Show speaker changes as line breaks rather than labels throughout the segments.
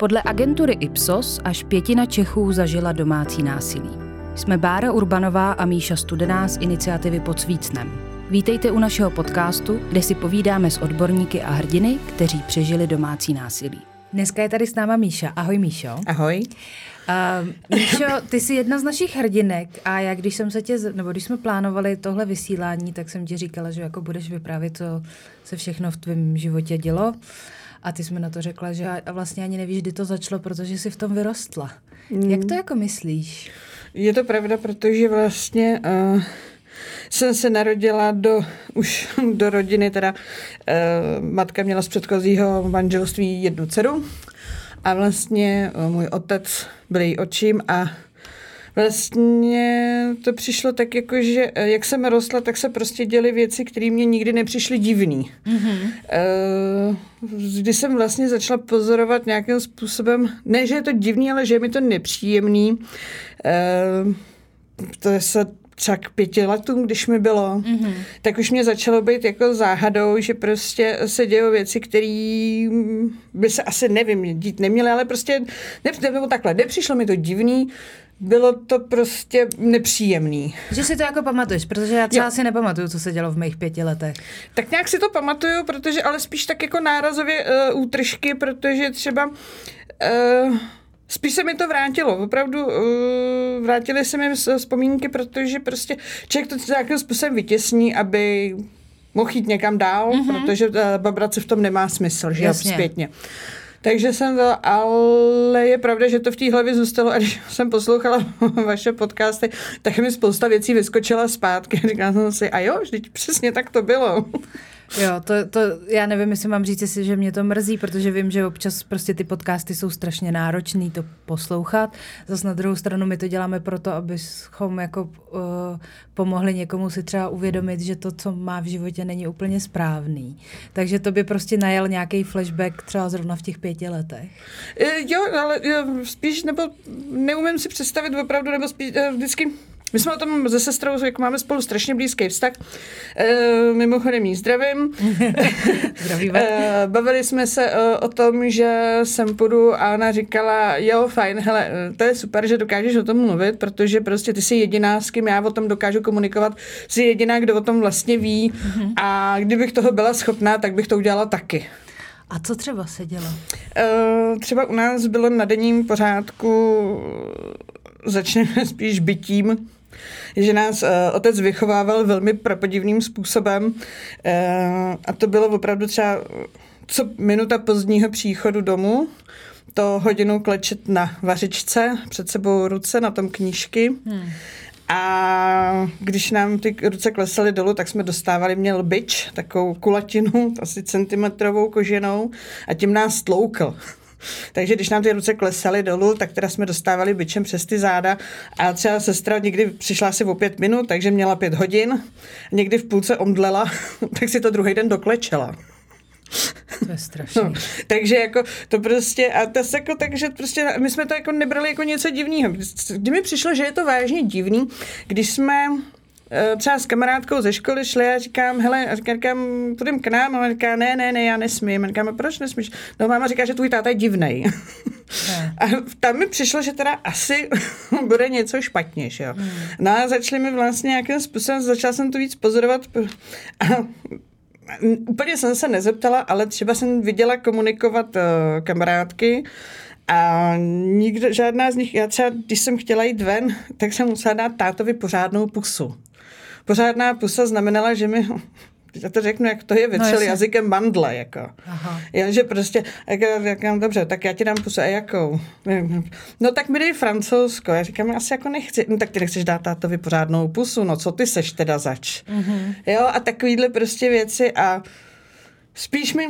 Podle agentury Ipsos až pětina Čechů zažila domácí násilí. Jsme Bára Urbanová a Míša Studená z iniciativy Pod Svícnem. Vítejte u našeho podcastu, kde si povídáme s odborníky a hrdiny, kteří přežili domácí násilí. Dneska je tady s náma Míša. Ahoj Míšo.
Ahoj.
Uh, Míšo, ty jsi jedna z našich hrdinek a já, když jsem se tě, nebo když jsme plánovali tohle vysílání, tak jsem ti říkala, že jako budeš vyprávět, co se všechno v tvém životě dělo. A ty jsme na to řekla, že a vlastně ani nevíš, kdy to začalo, protože jsi v tom vyrostla. Mm. Jak to jako myslíš?
Je to pravda, protože vlastně uh, jsem se narodila do, už do rodiny, teda uh, matka měla z předchozího manželství jednu dceru a vlastně uh, můj otec byl její očím a Vlastně to přišlo tak jako, že eh, jak jsem rostla, tak se prostě děly věci, které mě nikdy nepřišly divný. Mm-hmm. Když jsem vlastně začala pozorovat nějakým způsobem, ne, že je to divný, ale že je mi to nepříjemný, eh, to je se třeba k pěti letům, když mi bylo, mm-hmm. tak už mě začalo být jako záhadou, že prostě se dějou věci, které by se asi, nevím, dít neměly, ale prostě, ne, nebo takhle, nepřišlo mi to divný, bylo to prostě nepříjemný.
Že si to jako pamatuješ, protože já třeba jo. si nepamatuju, co se dělo v mých pěti letech.
Tak nějak si to pamatuju, protože ale spíš tak jako nárazově uh, útržky, protože třeba uh, Spíš se mi to vrátilo, opravdu uh, vrátily se mi vzpomínky, protože prostě člověk to nějakým způsobem vytěsní, aby mohl jít někam dál, mm-hmm. protože uh, babrat se v tom nemá smysl, že Jasně. zpětně. Takže jsem to, ale je pravda, že to v té hlavě zůstalo a když jsem poslouchala vaše podcasty, tak mi spousta věcí vyskočila zpátky. Říkala jsem si, a jo, vždyť přesně tak to bylo.
Jo, to, to já nevím, jestli mám říct, jestli, že mě to mrzí, protože vím, že občas prostě ty podcasty jsou strašně náročný to poslouchat. Zase na druhou stranu my to děláme proto, abychom jako uh, pomohli někomu si třeba uvědomit, že to, co má v životě, není úplně správný. Takže to by prostě najel nějaký flashback třeba zrovna v těch pěti letech.
E, jo, ale spíš, nebo neumím si představit opravdu, nebo spíš e, vždycky my jsme o tom se sestrou, jak máme spolu strašně blízký vztah. E, mimochodem jí zdravím. e, bavili jsme se e, o tom, že sem půjdu a ona říkala, jo, fajn, hele, to je super, že dokážeš o tom mluvit, protože prostě ty jsi jediná, s kým já o tom dokážu komunikovat, jsi jediná, kdo o tom vlastně ví mm-hmm. a kdybych toho byla schopná, tak bych to udělala taky.
A co třeba se dělo?
Uh, třeba u nás bylo na denním pořádku, začneme spíš bytím, že nás uh, otec vychovával velmi prapodivným způsobem uh, a to bylo opravdu třeba co minuta pozdního příchodu domů, to hodinu klečet na vařičce, před sebou ruce, na tom knížky. Hmm. A když nám ty ruce klesaly dolů, tak jsme dostávali, měl byč, takovou kulatinu, asi centimetrovou koženou a tím nás tloukl. Takže když nám ty ruce klesaly dolů, tak teda jsme dostávali byčem přes ty záda a třeba sestra někdy přišla asi o pět minut, takže měla pět hodin, někdy v půlce omdlela, tak si to druhý den doklečela.
To je strašné. No,
takže jako to prostě, a to jako, takže prostě my jsme to jako nebrali jako něco divného. Kdy mi přišlo, že je to vážně divný, když jsme třeba s kamarádkou ze školy šli a říkám, hele, a říkám, půjdem k nám, a on říká, ne, ne, ne, já nesmím. A říkám, proč nesmíš? No máma říká, že tvůj táta je divnej. A tam mi přišlo, že teda asi bude něco špatně, že jo. Hmm. No a začali mi vlastně nějakým způsobem, začala jsem to víc pozorovat a úplně jsem se nezeptala, ale třeba jsem viděla komunikovat uh, kamarádky, a nikdo, žádná z nich, já třeba, když jsem chtěla jít ven, tak jsem musela dát tátovi pořádnou pusu pořádná pusa znamenala, že mi já to řeknu, jak to je, vytřel no, jazykem mandle, jako. Aha. Já, že prostě, jak, jak, jak, dobře, tak já ti dám pusu, a jakou? No tak mi dej francouzsko. Já říkám, asi jako nechci. No tak ty nechceš dát tátovi pořádnou pusu, no co ty seš teda zač? Mm-hmm. Jo, a takovýhle prostě věci a spíš mi,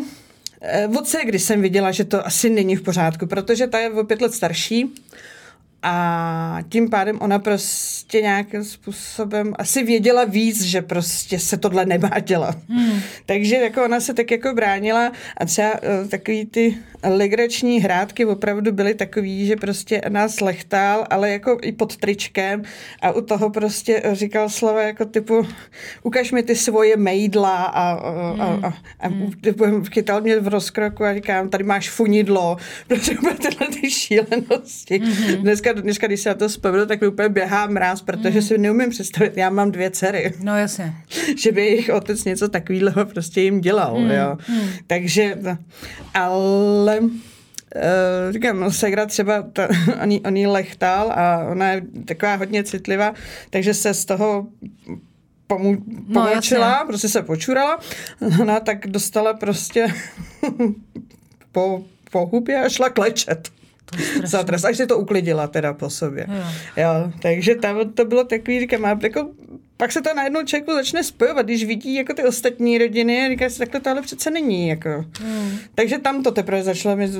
eh, od se, když jsem viděla, že to asi není v pořádku, protože ta je o pět let starší, A tím pádem ona prostě nějakým způsobem asi věděla víc, že prostě se tohle nemá dělat. Hmm. Takže jako ona se tak jako bránila a třeba uh, takový ty legrační hrádky opravdu byly takový, že prostě nás lechtal, ale jako i pod tričkem a u toho prostě říkal slova jako typu ukaž mi ty svoje mejdla a, a, a, a, a hmm. chytal mě v rozkroku a říkám, tady máš funidlo, protože tyhle ty šílenosti. Hmm. Dneska, dneska, když se na to vzpomenu, tak mi úplně běhá mráz, protože hmm. si neumím představit, já mám dvě dcery.
No jasně.
že by jejich otec něco takového prostě jim dělal, hmm. jo. Hmm. Takže, ale ale uh, říkám, no, Segra třeba, ta, on, on jí lechtal a ona je taková hodně citlivá, takže se z toho pomů, pomočila, no, prostě se počurala, ona tak dostala prostě po, po hubě a šla klečet. Za trest, až si to uklidila teda po sobě. Jo. jo takže tam to bylo takový, říkám, jako pak se to najednou člověku začne spojovat, když vidí jako ty ostatní rodiny a říká si, takhle to ale přece není. Jako. Hmm. Takže tam to teprve začalo mi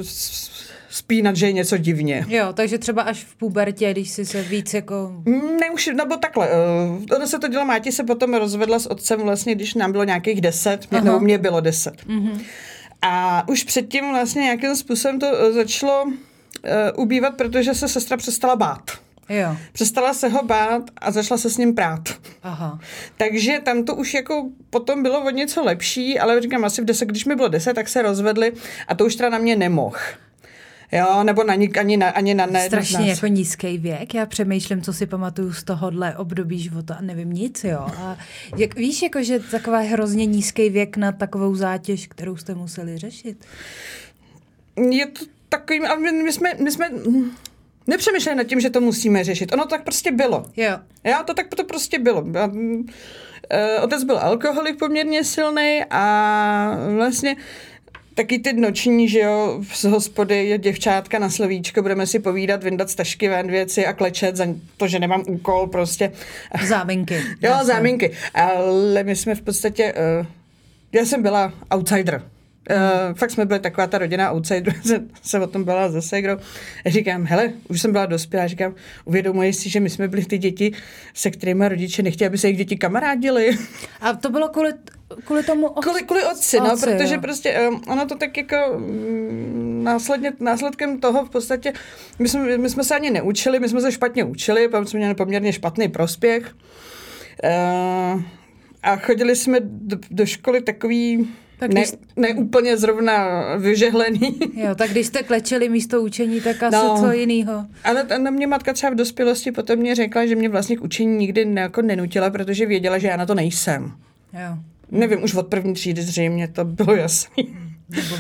spínat, že je něco divně.
Jo, takže třeba až v pubertě, když si se víc jako...
Mm, ne, už, nebo takhle. Uh, ono se to dělo, Máti se potom rozvedla s otcem vlastně, když nám bylo nějakých deset, mě, nebo mě bylo deset. Mm-hmm. A už předtím vlastně nějakým způsobem to uh, začalo uh, ubývat, protože se sestra přestala bát.
Jo.
Přestala se ho bát a začala se s ním prát.
Aha.
Takže tam to už jako potom bylo o něco lepší, ale říkám, asi v deset, když mi bylo deset, tak se rozvedli a to už teda na mě nemohl. Jo, nebo na, ani na, ani na ne,
Strašně jako nízký věk. Já přemýšlím, co si pamatuju z tohohle období života a nevím nic, jo. A jak, víš, jako, že taková hrozně nízký věk na takovou zátěž, kterou jste museli řešit?
Je to takový, ale my, my jsme, my jsme, nepřemýšleli nad tím, že to musíme řešit. Ono tak prostě bylo.
Jo.
Já to tak to prostě bylo. Eh, otec byl alkoholik poměrně silný a vlastně taky ty noční, že jo, z hospody děvčátka na slovíčko, budeme si povídat, vyndat stažky ven věci a klečet za to, že nemám úkol prostě.
Záminky.
jo, záminky. Ale my jsme v podstatě, uh, já jsem byla outsider. Uh, fakt jsme byli taková ta rodina outsider, se, se o tom byla zase, Segrou. Říkám, hele, už jsem byla dospělá, říkám, uvědomuji si, že my jsme byli ty děti, se kterými rodiče nechtěli, aby se jejich děti kamarádili.
A to bylo kvůli, kvůli tomu
otci? Kvůli, kvůli otci, no, protože jo. prostě um, ono to tak jako um, následně, následkem toho v podstatě, my jsme, my jsme se ani neučili, my jsme se špatně učili, protože jsme měli poměrně špatný prospěch. Uh, a chodili jsme do, do školy takový tak ne, ne úplně zrovna vyžehlený.
Jo, tak když jste klečeli místo učení, tak asi no, co jiného.
Ale na mě matka třeba v dospělosti potom mě řekla, že mě vlastně k učení nikdy ne, jako nenutila, protože věděla, že já na to nejsem.
Jo.
Nevím, už od první třídy zřejmě to bylo jasný.
Nebo...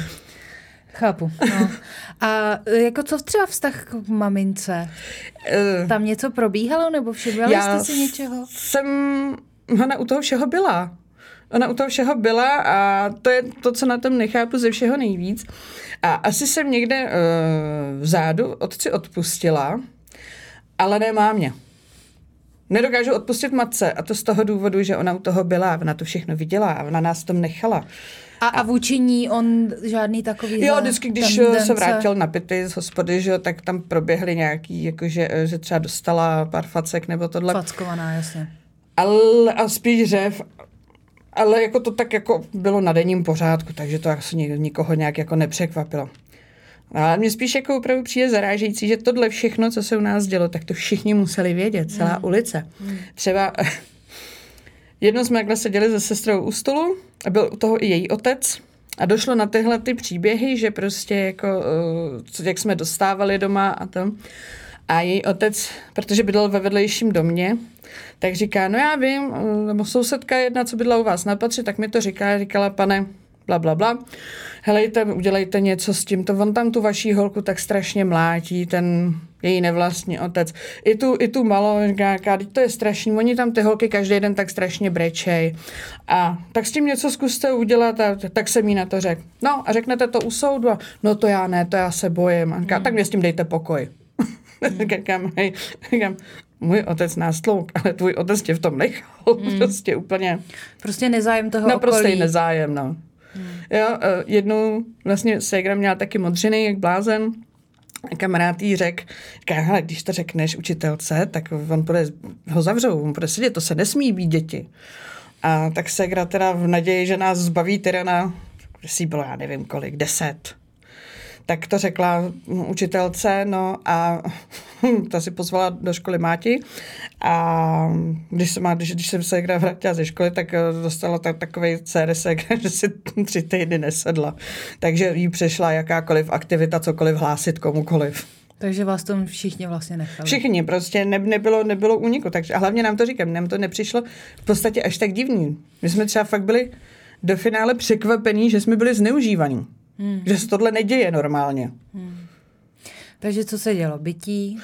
Chápu. No. A jako co třeba vztah k mamince? Uh, Tam něco probíhalo, nebo všimli jste si něčeho?
jsem ona u toho všeho byla. Ona u toho všeho byla a to je to, co na tom nechápu ze všeho nejvíc. A asi jsem někde uh, vzadu otci odpustila, ale ne mámě. Nedokážu odpustit matce a to z toho důvodu, že ona u toho byla, ona to všechno viděla a ona nás tom nechala.
A, a vůči ní on žádný takový...
Jo, vždycky, když tendence. se vrátil na pity z hospody, že, tak tam proběhly nějaký, jakože, že třeba dostala pár facek nebo tohle.
Fackovaná, jasně.
Ale a spíš řev ale jako to tak jako bylo na denním pořádku, takže to asi nikoho nějak jako nepřekvapilo. Ale mě spíš jako opravdu přijde zarážející, že tohle všechno, co se u nás dělo, tak to všichni museli vědět, celá mm. ulice. Mm. Třeba jednou jsme takhle seděli se sestrou u stolu a byl u toho i její otec a došlo na tyhle ty příběhy, že prostě jako, uh, jak jsme dostávali doma a to. A její otec, protože bydlel ve vedlejším domě, tak říká, no já vím, nebo sousedka jedna, co bydla u vás na patře, tak mi to říká, říkala, pane, bla, bla, bla, helejte, udělejte něco s tím, to on tam tu vaší holku tak strašně mlátí, ten její nevlastní otec. I tu, i tu malou, říká, to je strašný, oni tam ty holky každý den tak strašně brečej. A tak s tím něco zkuste udělat a tak jsem jí na to řekl. No a řeknete to u soudu a no to já ne, to já se bojím. A říká, hmm. tak mě s tím dejte pokoj. Hmm. říkám, hej, říkám, můj otec nás tlouk, ale tvůj otec tě v tom nechal. Hmm. Prostě úplně.
Prostě nezájem toho
Naprostý okolí. nezájem, no. Hmm. Jo, uh, jednou vlastně Segra měla taky modřiny, jak blázen. kamarád jí řekl, říká, hele, když to řekneš učitelce, tak on bude, ho zavřou, on bude sedět, to se nesmí být děti. A tak se teda v naději, že nás zbaví teda na, si bylo, já nevím kolik, deset, tak to řekla učitelce, no a ta si pozvala do školy Máti a když, se má, když, když jsem se vrátila ze školy, tak eh, dostala tak, takový CRS, že si tři týdny nesedla. Takže jí přešla jakákoliv aktivita, cokoliv hlásit komukoliv.
Takže vás tom všichni vlastně nechali.
Všichni, prostě ne, nebylo, nebylo úniku. Takže, a hlavně nám to říkám, nám to nepřišlo v podstatě až tak divný. My jsme třeba fakt byli do finále překvapení, že jsme byli zneužívaní. Hmm. Že se tohle neděje normálně. Hmm.
Takže co se dělo? Bytí,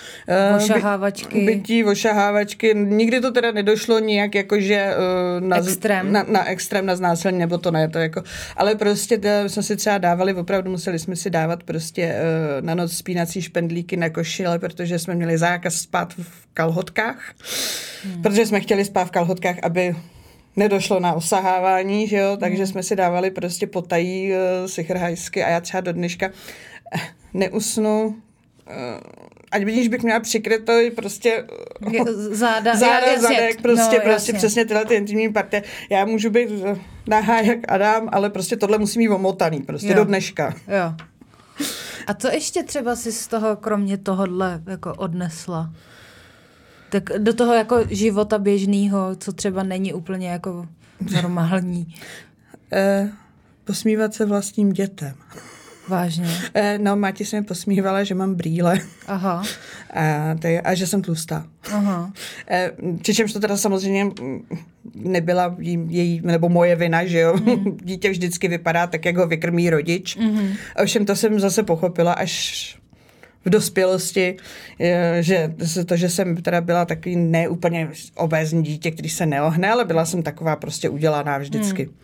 uh, ošahávačky?
By, bytí, ošahávačky. Nikdy to teda nedošlo nijak jakože uh, na,
extrém.
Na, na extrém, na znásilnění, nebo to ne, to jako, ale prostě to jsme si třeba dávali, opravdu museli jsme si dávat prostě uh, na noc spínací špendlíky na košile, protože jsme měli zákaz spát v kalhotkách, hmm. protože jsme chtěli spát v kalhotkách, aby nedošlo na osahávání, že jo, takže hmm. jsme si dávali prostě potají uh, sichrhajsky a já třeba do dneška eh, neusnu, uh, ať vidíš, bych měla přikrytý prostě
záda,
záda já, zadek, prostě, no, prostě přesně tyhle ty intimní partie. Já můžu být nahá jak Adam, ale prostě tohle musí mít omotaný, prostě jo. do dneška.
Jo. A co ještě třeba si z toho, kromě tohohle, jako odnesla? Tak do toho jako života běžného, co třeba není úplně jako normální.
Eh, posmívat se vlastním dětem.
Vážně?
Eh, no, Máti se mi posmívala, že mám brýle.
Aha.
A, je, a že jsem tlustá. Aha. Eh, přičemž to teda samozřejmě nebyla její, nebo moje vina, že jo. Mm. Dítě vždycky vypadá tak, jak ho vykrmí rodič. Mm. Ovšem to jsem zase pochopila až v dospělosti, že to, že jsem teda byla takový neúplně obézní dítě, který se neohne, ale byla jsem taková prostě udělaná vždycky. Hmm.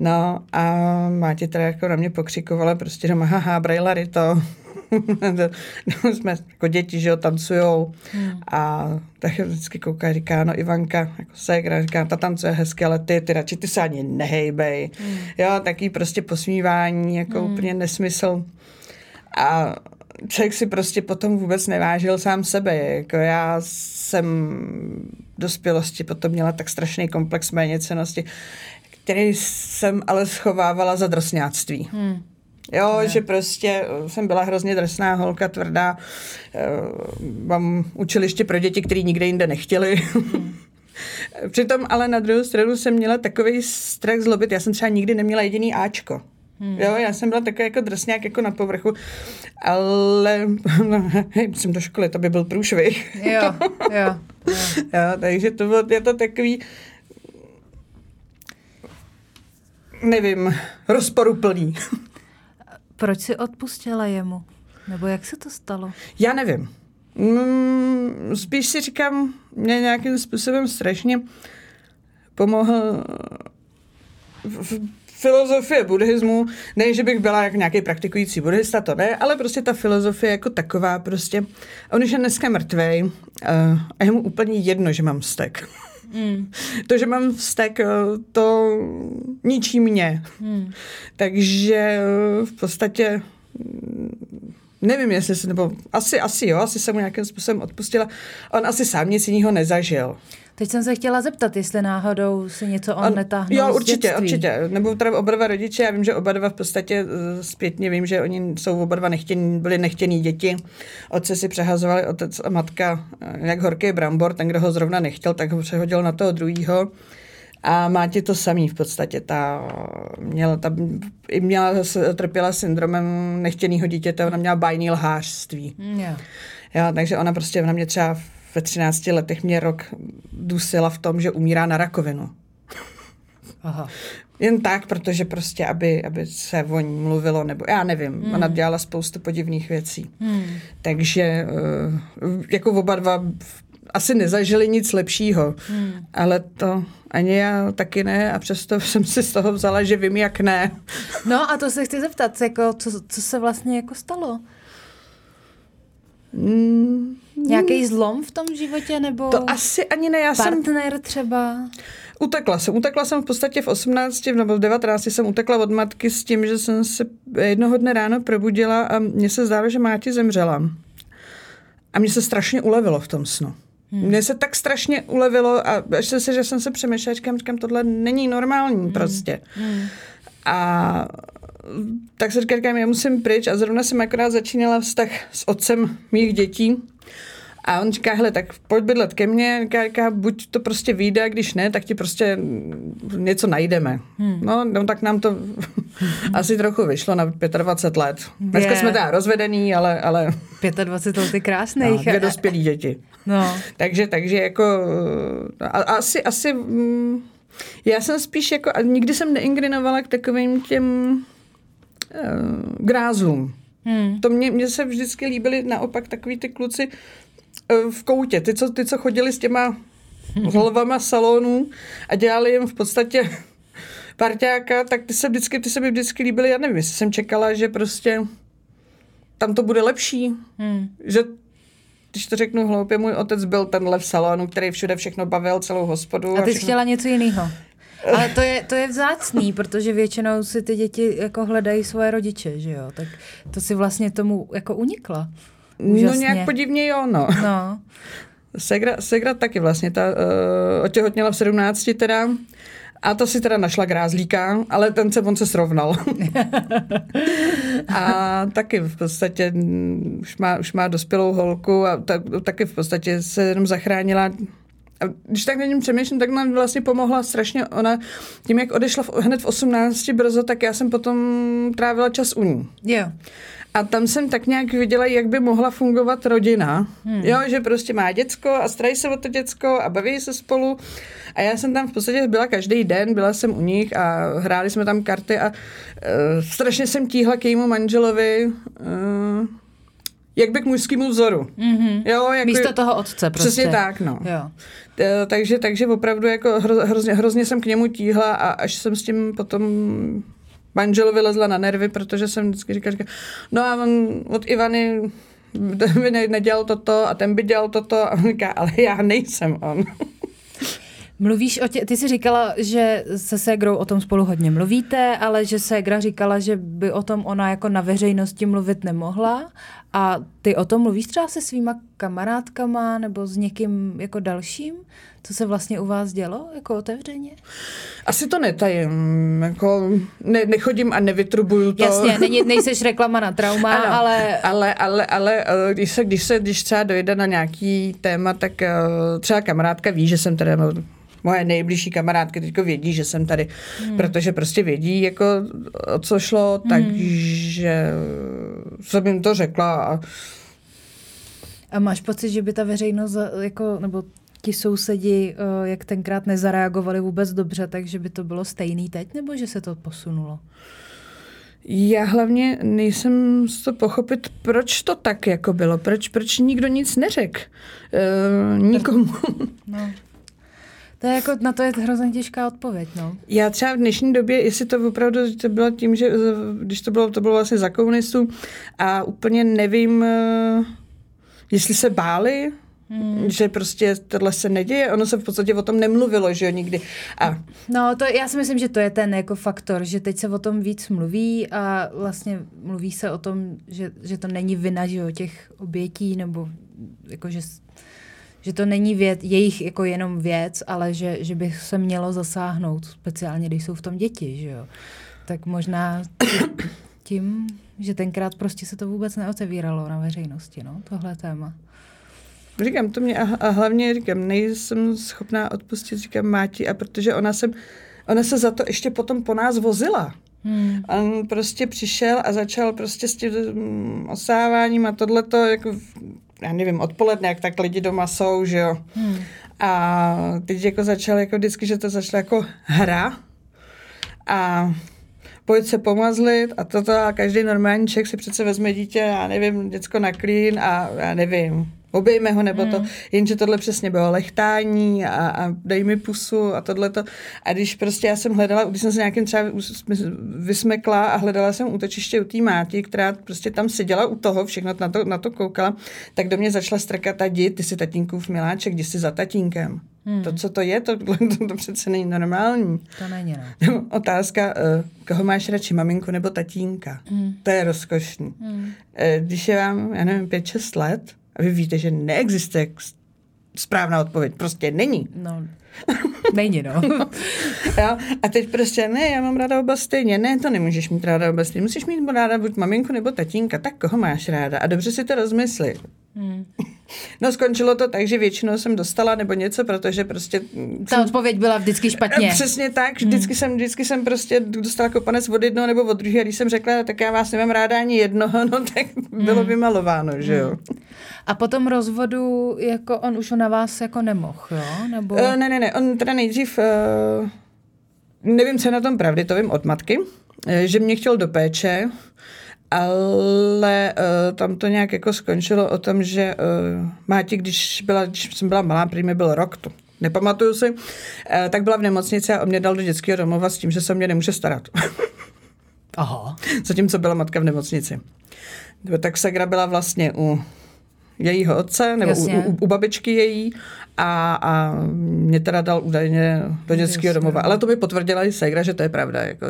No a máte teda jako na mě pokřikovala prostě doma, haha, brajlary to. jsme jako děti, že jo, tancujou. Hmm. A tak vždycky kouká, říká, no Ivanka, jako ségra, říká, ta tancuje hezky, ale ty, ty radši, ty se ani nehejbej. Hmm. Jo, taký prostě posmívání, jako hmm. úplně nesmysl. A člověk si prostě potom vůbec nevážil sám sebe. Jako já jsem v dospělosti potom měla tak strašný komplex méněcenosti, který jsem ale schovávala za drsňáctví. Hmm. Jo, ne. že prostě jsem byla hrozně drsná holka, tvrdá. Eh, mám učiliště pro děti, které nikde jinde nechtěli. Hmm. Přitom ale na druhou stranu jsem měla takový strach zlobit. Já jsem třeba nikdy neměla jediný Ačko. Hmm. Jo, já jsem byla takový jako drsňák jako na povrchu, ale no, hej, jsem do školy, to by byl průšvih.
Jo, jo. jo.
jo takže to bylo, je to takový, nevím, rozporuplný.
Proč si odpustila jemu? Nebo jak se to stalo?
Já nevím. Mm, spíš si říkám, mě nějakým způsobem strašně pomohl v, filozofie buddhismu, ne, že bych byla jako nějaký praktikující buddhista, to ne, ale prostě ta filozofie jako taková prostě, on už je dneska mrtvej uh, a je mu úplně jedno, že mám vztek. Mm. To, že mám vztek, eh, to ničí mě. Mm. Takže eh, v podstatě nevím, jestli se, nebo asi, asi jo, asi jsem mu nějakým způsobem odpustila. On asi sám nic jiného nezažil.
Teď jsem se chtěla zeptat, jestli náhodou si něco on, on netáhnul
Jo, určitě, určitě. Nebo teda oba dva rodiče, já vím, že oba dva v podstatě eh, zpětně vím, že oni jsou oba dva nechtění, byli nechtění děti. Otce si přehazovali otec a matka eh, jak horký brambor, ten, kdo ho zrovna nechtěl, tak ho přehodil na toho druhého. A má ti to samý v podstatě. Ta měla, ta, i měla, trpěla syndromem nechtěného dítěte, ona měla bajný lhářství. Yeah. Jo, takže ona prostě na mě třeba ve 13 letech mě rok dusila v tom, že umírá na rakovinu. Aha. Jen tak, protože prostě, aby, aby se o ní mluvilo, nebo já nevím, hmm. ona dělala spoustu podivných věcí. Hmm. Takže eh, jako oba dva asi nezažili nic lepšího, hmm. ale to ani já taky ne a přesto jsem si z toho vzala, že vím, jak ne.
No a to se chci zeptat, jako, co, co se vlastně jako stalo?
Hmm,
Nějaký zlom v tom životě, nebo
To asi ani ne, já jsem
partner třeba?
utekla jsem. Utekla jsem v podstatě v 18 nebo v 19 jsem utekla od matky s tím, že jsem se jednoho dne ráno probudila a mně se zdálo, že máti zemřela. A mně se strašně ulevilo v tom snu. Hmm. Mně se tak strašně ulevilo a až se, že jsem se přemýšlela, říkám, říkám, tohle není normální hmm. prostě. Hmm. A tak se říkám, já musím pryč a zrovna jsem akorát začínala vztah s otcem mých dětí. A on říká, hele, tak pojď bydlet ke mně, říká, říká buď to prostě vyjde, když ne, tak ti prostě něco najdeme. Hmm. No, no, tak nám to asi trochu vyšlo na 25 let. Dneska je. jsme teda rozvedený, ale... ale
25 let je krásných.
No, dvě dospělí děti.
No.
takže, takže jako a, asi, asi mm, já jsem spíš jako, a nikdy jsem neingrinovala k takovým těm uh, grázům. Hmm. To mě, mě se vždycky líbily naopak takový ty kluci v koutě, ty co, ty, co chodili s těma hlavama salonů a dělali jim v podstatě parťáka, tak ty se vždycky, ty se mi vždycky líbily, já nevím, jestli jsem čekala, že prostě tam to bude lepší, hmm. že když to řeknu hloupě, můj otec byl tenhle v salonu, který všude všechno bavil, celou hospodu.
A ty
jsi
chtěla něco jiného. Ale to je, to je vzácný, protože většinou si ty děti jako hledají svoje rodiče, že jo? Tak to si vlastně tomu jako unikla.
Úžasně. No nějak podivně jo, no.
no.
Segra, Segra taky vlastně, ta uh, otěhotněla v 17 teda a to si teda našla grázlíka, ale ten se, on se srovnal. a taky v podstatě už má, už má dospělou holku a tak, taky v podstatě se jenom zachránila a když tak na něm přemýšlím, tak nám vlastně pomohla strašně ona. Tím, jak odešla v, hned v 18 brzo, tak já jsem potom trávila čas u ní.
Jo.
A tam jsem tak nějak viděla, jak by mohla fungovat rodina. Hmm. Jo, že prostě má děcko a starají se o to děcko a baví se spolu. A já jsem tam v podstatě byla každý den, byla jsem u nich a hráli jsme tam karty a uh, strašně jsem tíhla k jejímu manželovi. Uh, jak by k mužskému vzoru.
Mm-hmm. Jo, jako, Místo toho otce prostě.
Přesně tak, no.
Jo.
Takže, takže opravdu jako hro, hrozně, hrozně jsem k němu tíhla a až jsem s tím potom manželovi lezla na nervy, protože jsem vždycky říkala, říkala no a on od Ivany by nedělal toto a ten by dělal toto a on říká, ale já nejsem on.
Mluvíš o tě, ty jsi říkala, že se Ségrou o tom spolu hodně mluvíte, ale že Ségra říkala, že by o tom ona jako na veřejnosti mluvit nemohla a ty o tom mluvíš třeba se svýma kamarádkama nebo s někým jako dalším? Co se vlastně u vás dělo, jako otevřeně?
Asi to netajím, jako ne, nechodím a nevytrubuju to.
Jasně, není, nejseš reklama na trauma, ano, ale...
Ale, ale, ale eh, když se, když se, když třeba dojde na nějaký téma, tak eh, třeba kamarádka ví, že jsem teda moje nejbližší kamarádky teďko vědí, že jsem tady, hmm. protože prostě vědí, jako o co šlo, hmm. takže jsem jim to řekla. A...
a máš pocit, že by ta veřejnost, jako, nebo ti sousedi, eh, jak tenkrát nezareagovali vůbec dobře, takže by to bylo stejný teď, nebo že se to posunulo?
Já hlavně nejsem to pochopit, proč to tak jako bylo, proč, proč nikdo nic neřekl uh, nikomu.
No. To je jako, na to je hrozně těžká odpověď, no.
Já třeba v dnešní době, jestli to opravdu to bylo tím, že když to bylo, to bylo vlastně za komunistů a úplně nevím, eh, jestli se báli, Hmm. Že prostě tohle se neděje, ono se v podstatě o tom nemluvilo, že jo, nikdy. A...
No, to já si myslím, že to je ten jako faktor, že teď se o tom víc mluví a vlastně mluví se o tom, že, že to není vina, že jo, těch obětí, nebo jako, že že to není věc, jejich jako jenom věc, ale že, že by se mělo zasáhnout, speciálně když jsou v tom děti, že jo. Tak možná tím, že tenkrát prostě se to vůbec neotevíralo na veřejnosti, no, tohle téma.
Říkám, to mě a, a hlavně říkám, nejsem schopná odpustit, říkám Máti, a protože ona, jsem, ona se za to ještě potom po nás vozila. Hmm. On prostě přišel a začal prostě s tím mm, osáváním a tohleto, jako, já nevím, odpoledne, jak tak lidi doma jsou, že jo. Hmm. A teď jako začal jako vždycky, že to začalo jako hra a pojď se pomazlit a toto a každý normální člověk si přece vezme dítě, já nevím, děcko na klín a já nevím, obejme ho nebo to, jenže tohle přesně bylo lechtání a, a dej mi pusu a tohle to. A když prostě já jsem hledala, když jsem se nějakým třeba vysmekla a hledala jsem útočiště u té máti, která prostě tam seděla u toho, všechno na to, na to koukala, tak do mě začala strkat a ty jsi tatínkův miláček, jdi si za tatínkem. Hmm. To, co to je, to, to, to přece není normální.
To není, no.
Otázka, uh, koho máš radši, maminku nebo tatínka? Hmm. To je rozkošný. Hmm. Uh, když je vám, já nevím, 5-6 let, a vy víte, že neexistuje správná odpověď. Prostě není.
No, není, no.
jo? A teď prostě, ne, já mám ráda oba stejně. Ne, to nemůžeš mít ráda oba stejně. Musíš mít ráda buď maminku nebo tatínka. Tak koho máš ráda? A dobře si to rozmysli. Hmm. No skončilo to tak, že většinou jsem dostala nebo něco, protože prostě...
Ta jsem, odpověď byla vždycky špatně.
Přesně tak, vždycky, hmm. jsem, vždycky jsem prostě dostala kopanec od jednoho nebo od druhého a když jsem řekla, tak já vás nemám ráda ani jednoho, no tak bylo hmm. vymalováno, že jo. Hmm.
A potom rozvodu, jako on už na vás jako nemohl, jo? Nebo... Uh,
ne, ne, ne, on teda nejdřív, uh, nevím, co je na tom pravdy, to vím od matky, že mě chtěl do péče, ale uh, tam to nějak jako skončilo o tom, že uh, Máti, když, byla, když jsem byla malá, prý mi byl rok, to nepamatuju si, uh, tak byla v nemocnici a on mě dal do dětského domova s tím, že se mě nemůže starat.
Aha.
Zatímco byla matka v nemocnici. Tak Sagra byla vlastně u jejího otce, nebo u, u, u babičky její a, a mě teda dal údajně do dětského domova. Ale to by potvrdila i Segra, že to je pravda. Jako.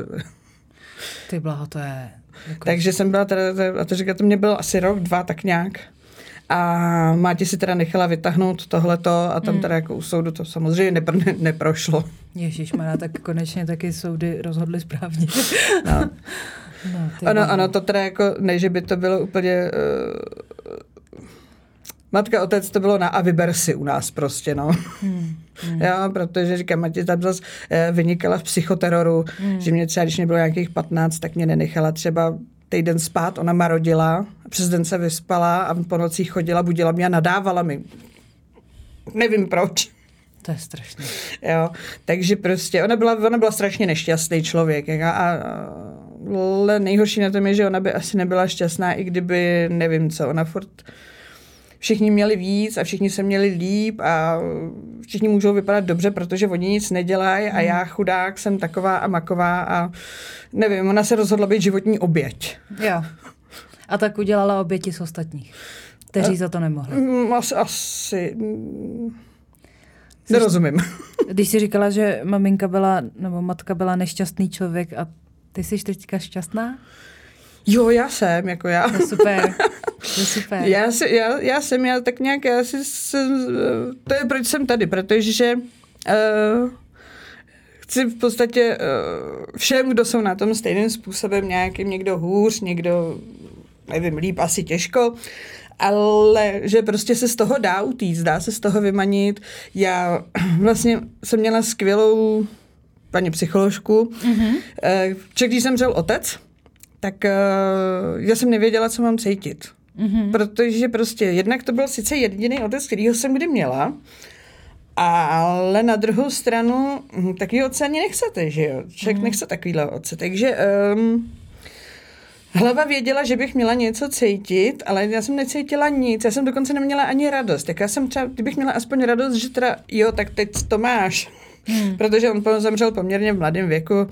Ty blaho, to je...
Jako... Takže jsem byla teda, a to říká, to mě bylo asi rok, dva, tak nějak. A Máti si teda nechala vytáhnout tohleto a tam hmm. teda jako u soudu to samozřejmě nepr, ne, neprošlo.
Ježíš tak konečně taky soudy rozhodly správně. No.
No, ano, ano, to teda jako, ne, že by to bylo úplně uh, Matka, otec to bylo na a vyber si u nás prostě, no. Hmm. Hmm. Jo, protože říkám, Matě tam zase eh, vynikala v psychoteroru, hmm. že mě třeba, když mě bylo nějakých 15, tak mě nenechala třeba týden spát, ona ma rodila, přes den se vyspala a po nocích chodila, budila mě a nadávala mi. Nevím proč.
To je strašné.
Jo, takže prostě ona byla, ona byla strašně nešťastný člověk. A, a, ale nejhorší na tom je, že ona by asi nebyla šťastná, i kdyby, nevím co, ona furt všichni měli víc a všichni se měli líp a všichni můžou vypadat dobře, protože oni nic nedělají a já chudák jsem taková a maková a nevím, ona se rozhodla být životní oběť.
Jo. A tak udělala oběti z ostatních, kteří a, za to nemohli.
Mm, asi, asi mm, Nerozumím.
Když jsi říkala, že maminka byla, nebo matka byla nešťastný člověk a ty jsi teďka šťastná?
Jo, já jsem, jako já.
To super, to super.
Já, si, já, já jsem, já tak nějak, já si, jsem, to je proč jsem tady, protože uh, chci v podstatě uh, všem, kdo jsou na tom stejným způsobem nějakým, někdo hůř, někdo, nevím, líp, asi těžko, ale že prostě se z toho dá utíct, dá se z toho vymanit. Já vlastně jsem měla skvělou paní psycholožku, mm-hmm. uh, když zemřel otec, tak uh, já jsem nevěděla, co mám cítit. Mm-hmm. Protože prostě jednak to byl sice jediný otec, kterýho jsem kdy měla, ale na druhou stranu hm, takový otce ani nechcete, že jo? Člověk mm-hmm. nechce takovýhle otce. Takže um, hlava věděla, že bych měla něco cítit, ale já jsem necítila nic. Já jsem dokonce neměla ani radost. Tak já jsem třeba, kdybych měla aspoň radost, že teda jo, tak teď to máš. Hmm. Protože on zemřel poměrně v mladém věku. Uh,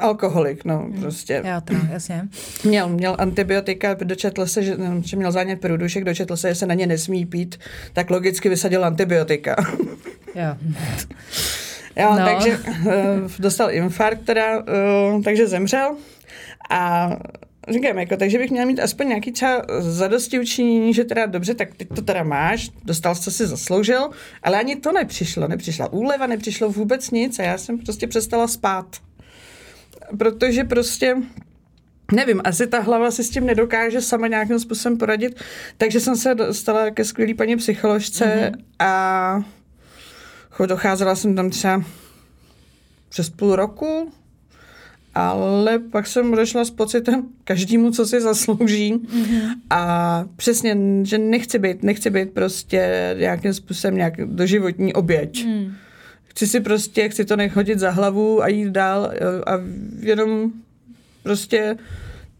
alkoholik, no, hmm. prostě.
Já to, jasně.
Měl, měl antibiotika, dočetl se, že, že měl zánět průdušek, dočetl se, že se na ně nesmí pít, tak logicky vysadil antibiotika.
Jo.
jo, no. takže uh, dostal infarkt teda, uh, takže zemřel a říkám, jako, takže bych měla mít aspoň nějaký třeba zadosti učinění, že teda dobře, tak teď to teda máš, dostal jsi si zasloužil, ale ani to nepřišlo, nepřišla úleva, nepřišlo vůbec nic a já jsem prostě přestala spát protože prostě Nevím, asi ta hlava si s tím nedokáže sama nějakým způsobem poradit, takže jsem se dostala ke skvělý paní psycholožce mm-hmm. a docházela jsem tam třeba přes půl roku, ale pak jsem odešla s pocitem každému, co si zaslouží mm-hmm. a přesně, že nechci být, nechci být prostě nějakým způsobem nějak doživotní oběť. Mm chci si prostě, chci to nechodit za hlavu a jít dál a jenom prostě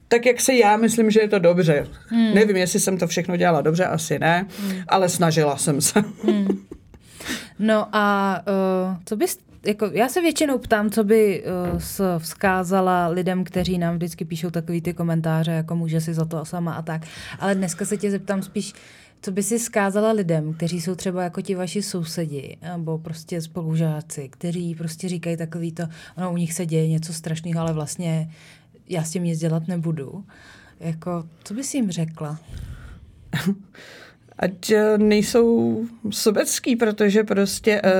tak, jak se já myslím, že je to dobře. Hmm. Nevím, jestli jsem to všechno dělala dobře, asi ne, hmm. ale snažila jsem se. Hmm.
No a uh, co bys jako, já se většinou ptám, co by uh, vzkázala lidem, kteří nám vždycky píšou takový ty komentáře, jako může si za to sama a tak. Ale dneska se tě zeptám spíš, co by si zkázala lidem, kteří jsou třeba jako ti vaši sousedi nebo prostě spolužáci, kteří prostě říkají takový to, ono u nich se děje něco strašného, ale vlastně já s tím nic dělat nebudu. Jako, co bys jim řekla?
ať eh, nejsou sobecký, protože prostě uh,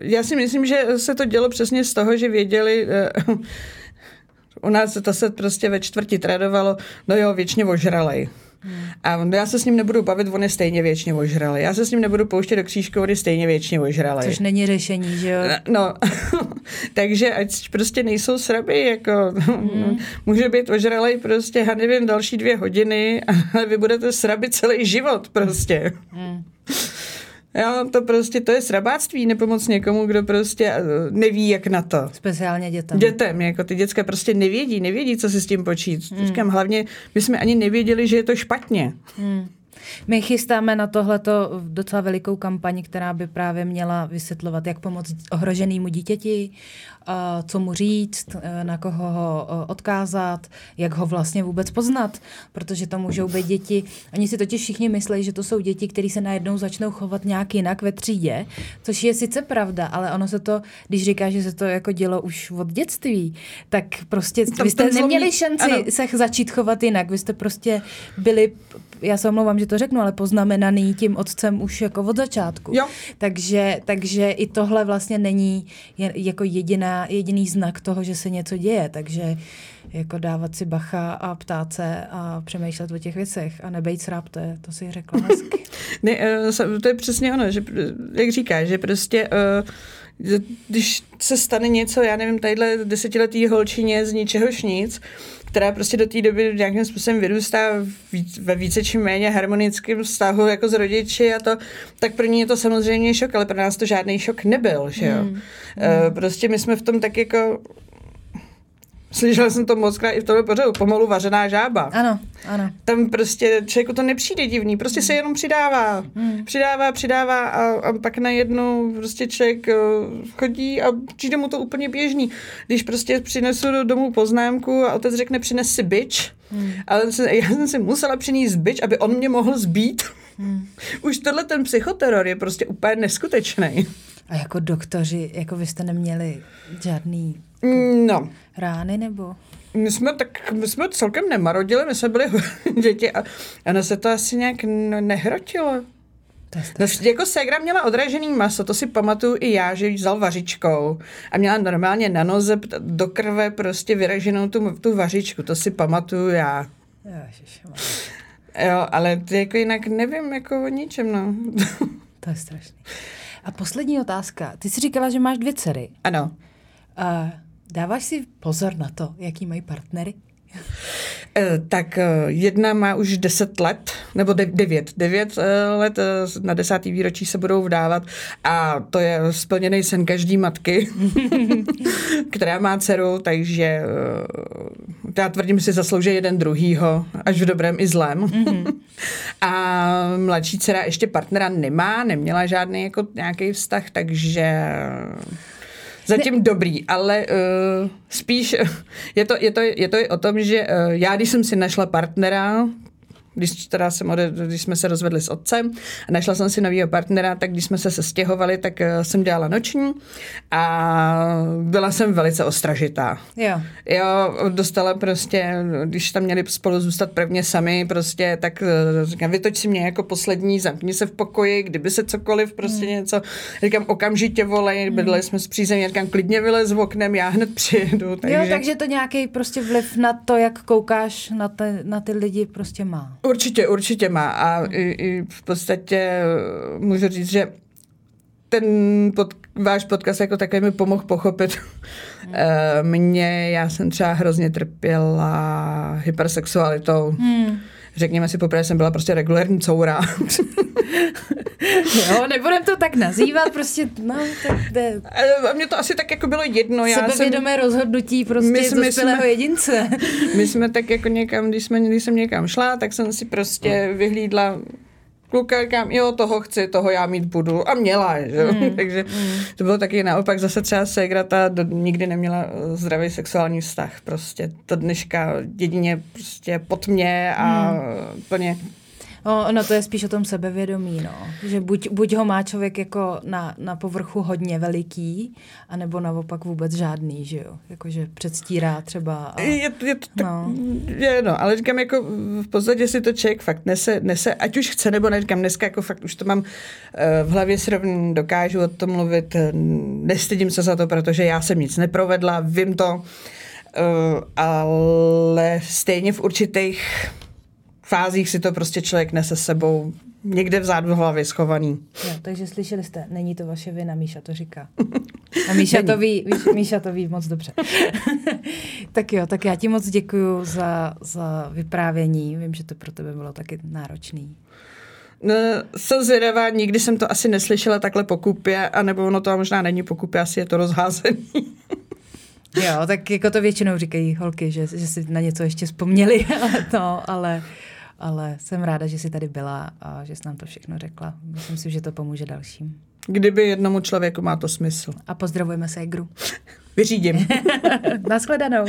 já si myslím, že se to dělo přesně z toho, že věděli, uh, u nás to se prostě ve čtvrti tradovalo, no jo, věčně ožralej. A já se s ním nebudu bavit, on je stejně věčně ožralý. Já se s ním nebudu pouštět do křížku, on je stejně věčně ožralý.
Což není řešení, že jo?
No, takže ať prostě nejsou sraby, jako mm. může být ožralý prostě, já nevím, další dvě hodiny a vy budete sraby celý život prostě. Mm. Jo, to prostě, to je srabáctví, nepomoc někomu, kdo prostě eh, neví, jak na to.
Speciálně dětem.
Dětem, jako ty děcka prostě nevědí, nevědí, co si s tím počít. Hmm. Říkám, hlavně my jsme ani nevěděli, že je to špatně. Hmm.
My chystáme na tohleto docela velikou kampaň, která by právě měla vysvětlovat, jak pomoct ohroženému dítěti, co mu říct, e, na koho ho odkázat, jak ho vlastně vůbec poznat, protože to můžou být děti. Oni si totiž všichni myslí, že to jsou děti, které se najednou začnou chovat nějak jinak ve třídě, což je sice pravda, ale ono se to, když říká, že se to jako dělo už od dětství, tak prostě vy jste neměli šanci ano. se začít chovat jinak. Vy jste prostě byli já se omlouvám, že to řeknu, ale poznamenaný tím otcem už jako od začátku.
Jo.
Takže, takže i tohle vlastně není jako jediná, jediný znak toho, že se něco děje, takže jako dávat si bacha a ptát se a přemýšlet o těch věcech a nebejt sráp, to, si řekla
ne, eh, to je přesně ono, že jak říkáš, že prostě uh, když se stane něco, já nevím, tadyhle desetiletý holčině z ničehož nic, která prostě do té doby nějakým způsobem vyrůstá ve více či méně harmonickém vztahu jako s rodiči a to, tak pro ní je to samozřejmě šok, ale pro nás to žádný šok nebyl, že jo. Hmm. Uh, prostě my jsme v tom tak jako Slyšela jsem to moc krát i v tomhle pořadu, pomalu vařená žába.
Ano, ano.
Tam prostě člověku to nepřijde divný, prostě mm. se jenom přidává. Mm. Přidává, přidává a, a pak najednou prostě člověk uh, chodí a přijde mu to úplně běžný. Když prostě přinesu do domu poznámku a otec řekne přines si byč, mm. ale já jsem si musela přinést byč, aby on mě mohl zbít. Mm. Už tohle ten psychoteror je prostě úplně neskutečný.
A jako doktoři, jako vy jste neměli žádný
No.
Rány nebo?
My jsme, tak, my jsme celkem nemarodili, my jsme byli děti a, a se to asi nějak nehrotilo. No, jako ségra měla odražený maso, to si pamatuju i já, že vzal vařičkou a měla normálně na noze do krve prostě vyraženou tu, tu vařičku, to si pamatuju já. Jo, ale ty jako jinak nevím jako o ničem, no.
To je strašný. A poslední otázka. Ty jsi říkala, že máš dvě dcery.
Ano.
Uh, Dáváš si pozor na to, jaký mají partnery?
Eh, tak eh, jedna má už deset let, nebo devět, devět eh, let na desátý výročí se budou vdávat a to je splněný sen každý matky, která má dceru, takže já tvrdím, že si zaslouží jeden druhýho, až v dobrém i zlém. Mm-hmm. a mladší dcera ještě partnera nemá, neměla žádný jako nějaký vztah, takže Zatím ne. dobrý, ale uh, spíš je to, je, to, je to o tom, že uh, já, když jsem si našla partnera, když, teda jsem ode, když jsme se rozvedli s otcem a našla jsem si nového partnera, tak když jsme se sestěhovali, tak uh, jsem dělala noční a byla jsem velice ostražitá.
Jo.
Jo, dostala prostě, když tam měli spolu zůstat prvně sami, prostě, tak uh, říkám, vytoč si mě jako poslední, zamkni se v pokoji, kdyby se cokoliv, prostě hmm. něco, říkám, okamžitě volej, hmm. bydleli jsme s přízemí, říkám, klidně vylez v oknem, já hned přijedu.
Takže... Jo, takže to nějaký prostě vliv na to, jak koukáš na, te, na ty lidi prostě má.
Určitě, určitě má a i, i v podstatě eh, můžu říct, že ten pod, váš podcast jako také mi pomohl pochopit hmm. mě, já jsem třeba hrozně trpěla hypersexualitou. Hmm. Řekněme si, poprvé jsem byla prostě regulární coura.
jo, nebudem to tak nazývat, prostě, no, tak jde.
A mě to asi tak jako bylo jedno. Já
Sebevědomé jsem, rozhodnutí prostě my jsme, jedince.
My jsme tak jako někam, když, jsme, když jsem někam šla, tak jsem si prostě no. vyhlídla kluka, říkám, jo, toho chci, toho já mít budu. A měla, že mm. Takže mm. to bylo taky naopak. Zase třeba Segra ta do, nikdy neměla eh, zdravý sexuální vztah. Prostě to dneška jedině prostě pod mě a mm. plně
No, ono to je spíš o tom sebevědomí, no. Že buď, buď ho má člověk jako na, na povrchu hodně veliký, anebo naopak vůbec žádný, že jo. Jakože předstírá třeba. A,
je, je to tak, no. Je, no, ale říkám, jako v podstatě si to člověk fakt nese, nese, ať už chce nebo ne, říkám, dneska jako fakt už to mám uh, v hlavě srovný, dokážu o tom mluvit, nestydím se za to, protože já jsem nic neprovedla, vím to, uh, ale stejně v určitých fázích si to prostě člověk nese sebou někde vzadu v hlavě schovaný.
Jo, takže slyšeli jste, není to vaše vina, Míša to říká. A Míša to ví, Míša to ví moc dobře. tak jo, tak já ti moc děkuju za, za vyprávění. Vím, že to pro tebe bylo taky náročný.
No, jsem zvědavá, nikdy jsem to asi neslyšela takhle pokupě, anebo ono to možná není pokupě, asi je to rozházený.
jo, tak jako to většinou říkají holky, že, že si na něco ještě vzpomněli, ale to, ale ale jsem ráda, že jsi tady byla a že jsi nám to všechno řekla. Myslím si, že to pomůže dalším.
Kdyby jednomu člověku má to smysl.
A pozdravujeme Ségru.
Vyřídím.
Naschledanou.